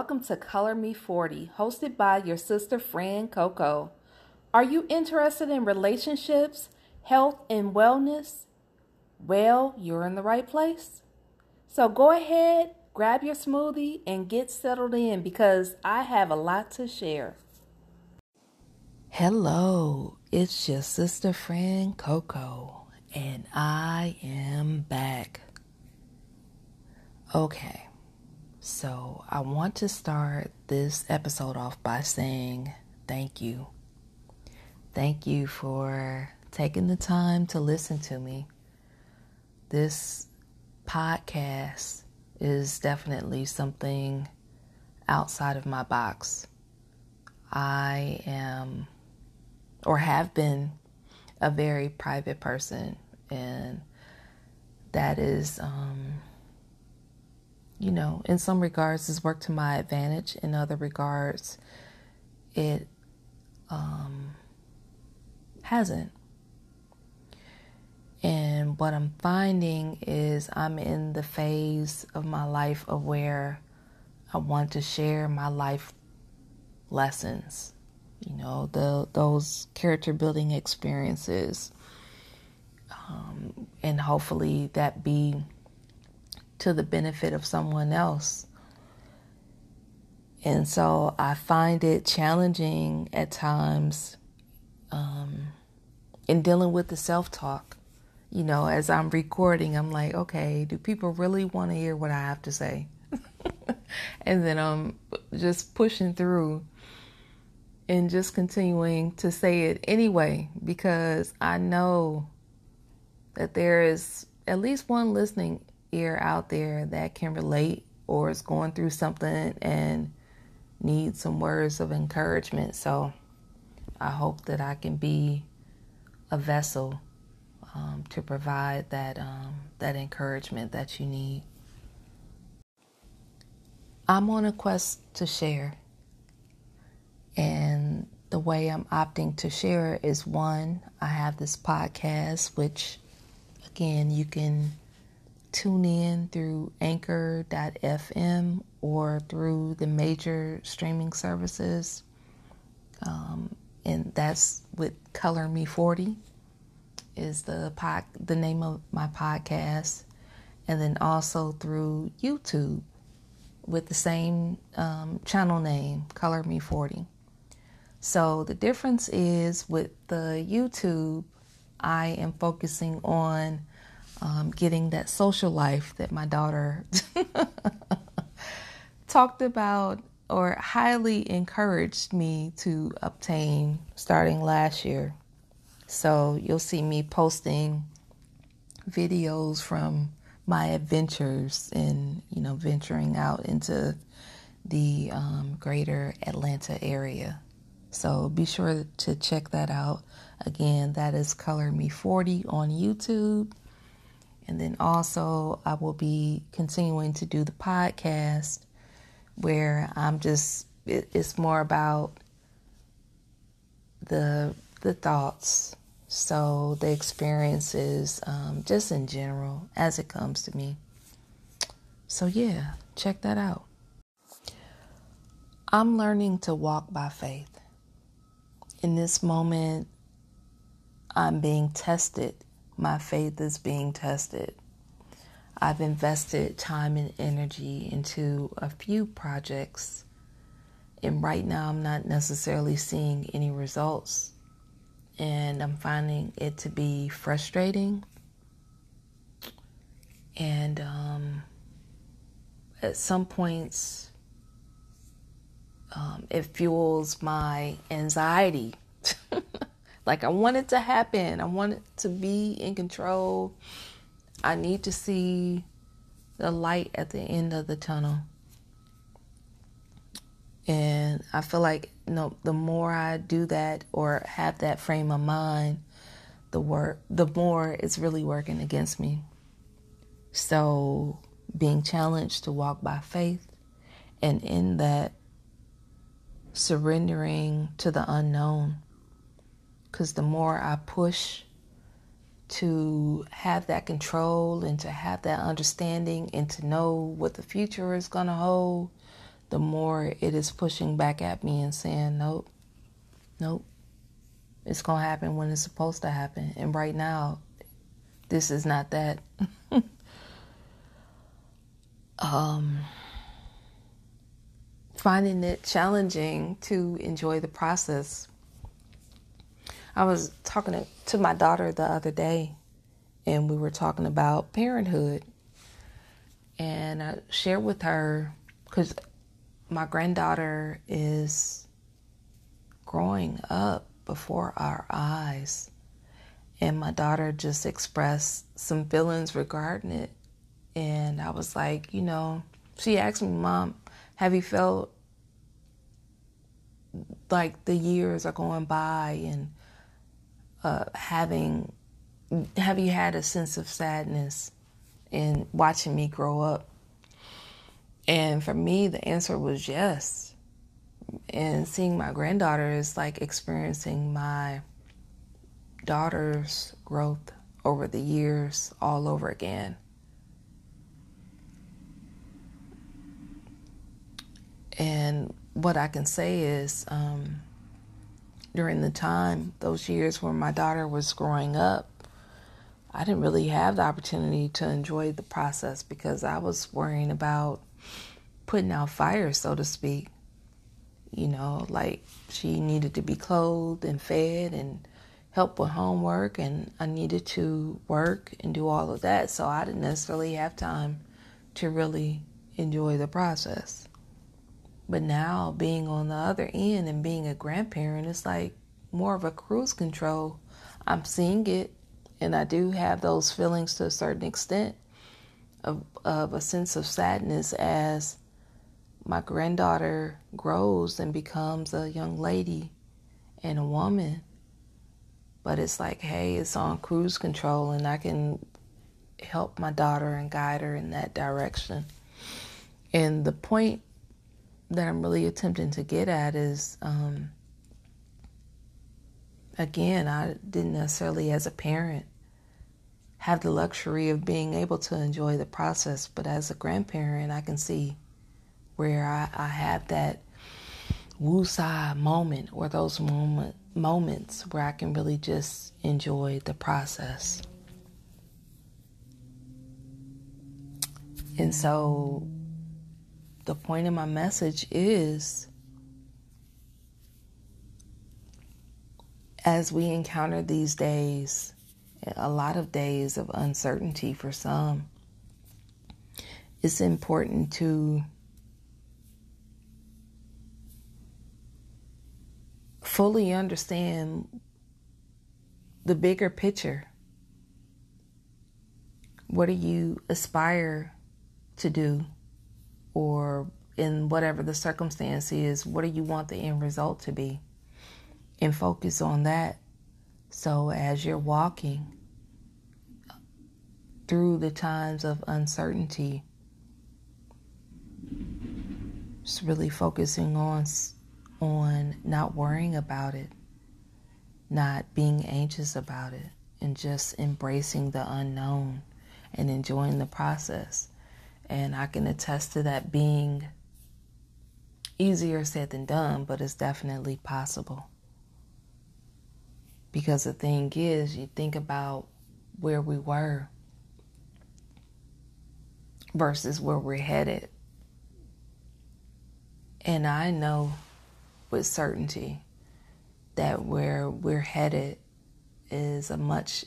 Welcome to Color Me 40, hosted by your sister friend Coco. Are you interested in relationships, health, and wellness? Well, you're in the right place. So go ahead, grab your smoothie, and get settled in because I have a lot to share. Hello, it's your sister friend Coco, and I am back. Okay. So, I want to start this episode off by saying thank you. Thank you for taking the time to listen to me. This podcast is definitely something outside of my box. I am, or have been, a very private person, and that is, um, you know, in some regards, has worked to my advantage. In other regards, it um, hasn't. And what I'm finding is I'm in the phase of my life of where I want to share my life lessons, you know, the those character building experiences, um, and hopefully that be to the benefit of someone else. And so I find it challenging at times um, in dealing with the self talk. You know, as I'm recording, I'm like, okay, do people really want to hear what I have to say? and then I'm just pushing through and just continuing to say it anyway because I know that there is at least one listening ear out there that can relate or is going through something and needs some words of encouragement. So I hope that I can be a vessel um, to provide that um, that encouragement that you need. I'm on a quest to share, and the way I'm opting to share is one. I have this podcast, which again you can tune in through anchor.fm or through the major streaming services. Um, and that's with Color Me 40 is the pod, the name of my podcast. And then also through YouTube with the same um, channel name, Color Me 40. So the difference is with the YouTube, I am focusing on um, getting that social life that my daughter talked about or highly encouraged me to obtain starting last year. So you'll see me posting videos from my adventures in, you know, venturing out into the um, greater Atlanta area. So be sure to check that out. Again, that is Color Me 40 on YouTube. And then also, I will be continuing to do the podcast where I'm just, it, it's more about the the thoughts. So the experiences um, just in general as it comes to me. So yeah check that out. I'm learning to walk by faith. In this moment i'm being tested my faith is being tested. I've invested time and energy into a few projects, and right now I'm not necessarily seeing any results. And I'm finding it to be frustrating. And um, at some points, um, it fuels my anxiety. Like I want it to happen. I want it to be in control. I need to see the light at the end of the tunnel. And I feel like you know, the more I do that or have that frame of mind, the work the more it's really working against me. So being challenged to walk by faith and in that surrendering to the unknown because the more I push to have that control and to have that understanding and to know what the future is going to hold, the more it is pushing back at me and saying, nope, nope, it's going to happen when it's supposed to happen. And right now, this is not that. um, finding it challenging to enjoy the process. I was talking to, to my daughter the other day, and we were talking about parenthood. And I shared with her, because my granddaughter is growing up before our eyes. And my daughter just expressed some feelings regarding it. And I was like, you know, she asked me, Mom, have you felt like the years are going by and uh, having, have you had a sense of sadness in watching me grow up? And for me, the answer was yes. And seeing my granddaughter is like experiencing my daughter's growth over the years all over again. And what I can say is, um, during the time, those years when my daughter was growing up, I didn't really have the opportunity to enjoy the process because I was worrying about putting out fires, so to speak. You know, like she needed to be clothed and fed and help with homework, and I needed to work and do all of that. So I didn't necessarily have time to really enjoy the process. But now, being on the other end and being a grandparent, it's like more of a cruise control. I'm seeing it, and I do have those feelings to a certain extent of, of a sense of sadness as my granddaughter grows and becomes a young lady and a woman. But it's like, hey, it's on cruise control, and I can help my daughter and guide her in that direction. And the point that I'm really attempting to get at is um, again, I didn't necessarily, as a parent, have the luxury of being able to enjoy the process, but as a grandparent, I can see where I, I have that woosah moment or those moment moments where I can really just enjoy the process. And so the point of my message is as we encounter these days, a lot of days of uncertainty for some, it's important to fully understand the bigger picture. What do you aspire to do? In whatever the circumstance is, what do you want the end result to be? And focus on that. So as you're walking through the times of uncertainty, just really focusing on on not worrying about it, not being anxious about it, and just embracing the unknown and enjoying the process. And I can attest to that being easier said than done, but it's definitely possible. Because the thing is, you think about where we were versus where we're headed. And I know with certainty that where we're headed is a much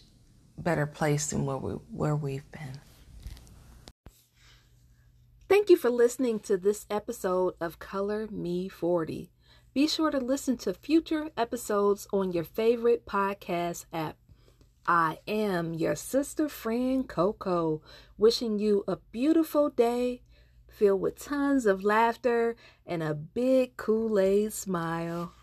better place than where we where we've been. Thank you for listening to this episode of Color Me 40. Be sure to listen to future episodes on your favorite podcast app. I am your sister friend Coco, wishing you a beautiful day filled with tons of laughter and a big Kool Aid smile.